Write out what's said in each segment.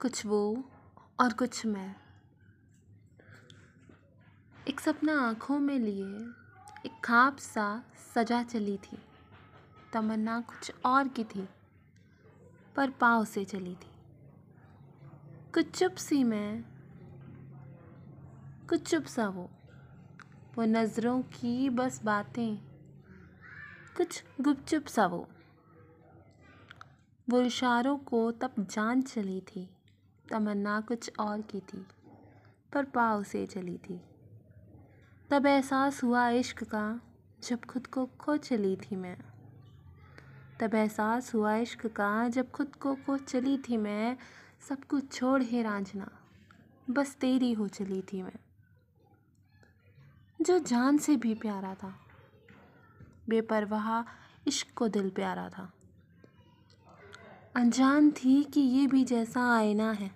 कुछ वो और कुछ मैं। एक सपना आँखों में लिए, एक खाब सा सजा चली थी। तमन्ना कुछ और की थी, पर पाँव से चली थी। कुछ चुप सी मैं, कुछ चुप सा वो। वो नज़रों की बस बातें, कुछ गुपचुप सा वो। वो इशारों को तब जान चली थी। तमन्ना कुछ और की थी, पर पाव से चली थी। तब एहसास हुआ इश्क का, जब खुद को खो चली थी मैं। तब एहसास हुआ इश्क का, जब खुद को खो चली थी मैं। सब कुछ छोड़ है रांझना, बस तेरी हो चली थी मैं। जो जान से भी प्यारा था, बेपरवाह इश्क को दिल प्यारा था। अनजान थी कि ये भी जैसा आईना है।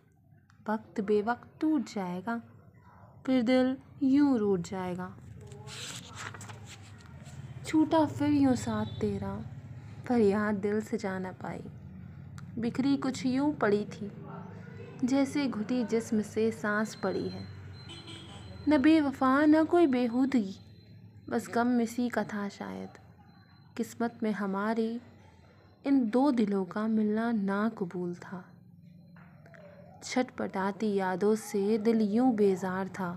वक्त बेवक्त टूट जाएगा, फिर दिल यूँ रूट जाएगा। छूटा फिर यूँ साथ तेरा पर याद दिल से जा न पाई। बिखरी कुछ यूँ पड़ी थी, जैसे घुटी जिस्म से सांस पड़ी है। न बेवफा, न कोई बेहूदगी, बस गम इसी का था शायद। किस्मत में हमारी इन दो दिलों का मिलना ना कबूल था छटपटाती यादों से दिल यूँ बेजार था।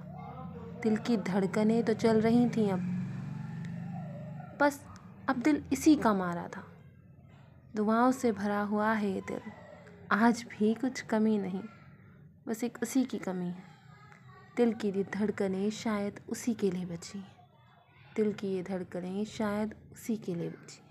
दिल की धड़कनें तो चल रही थीं अब। बस अब दिल इसी का मारा था। दुआओं से भरा हुआ है ये दिल। आज भी कुछ कमी नहीं, बस एक उसी की कमी है। दिल की ये धड़कनें शायद उसी के लिए बची दिल की ये धड़कनें शायद उसी के लिए बची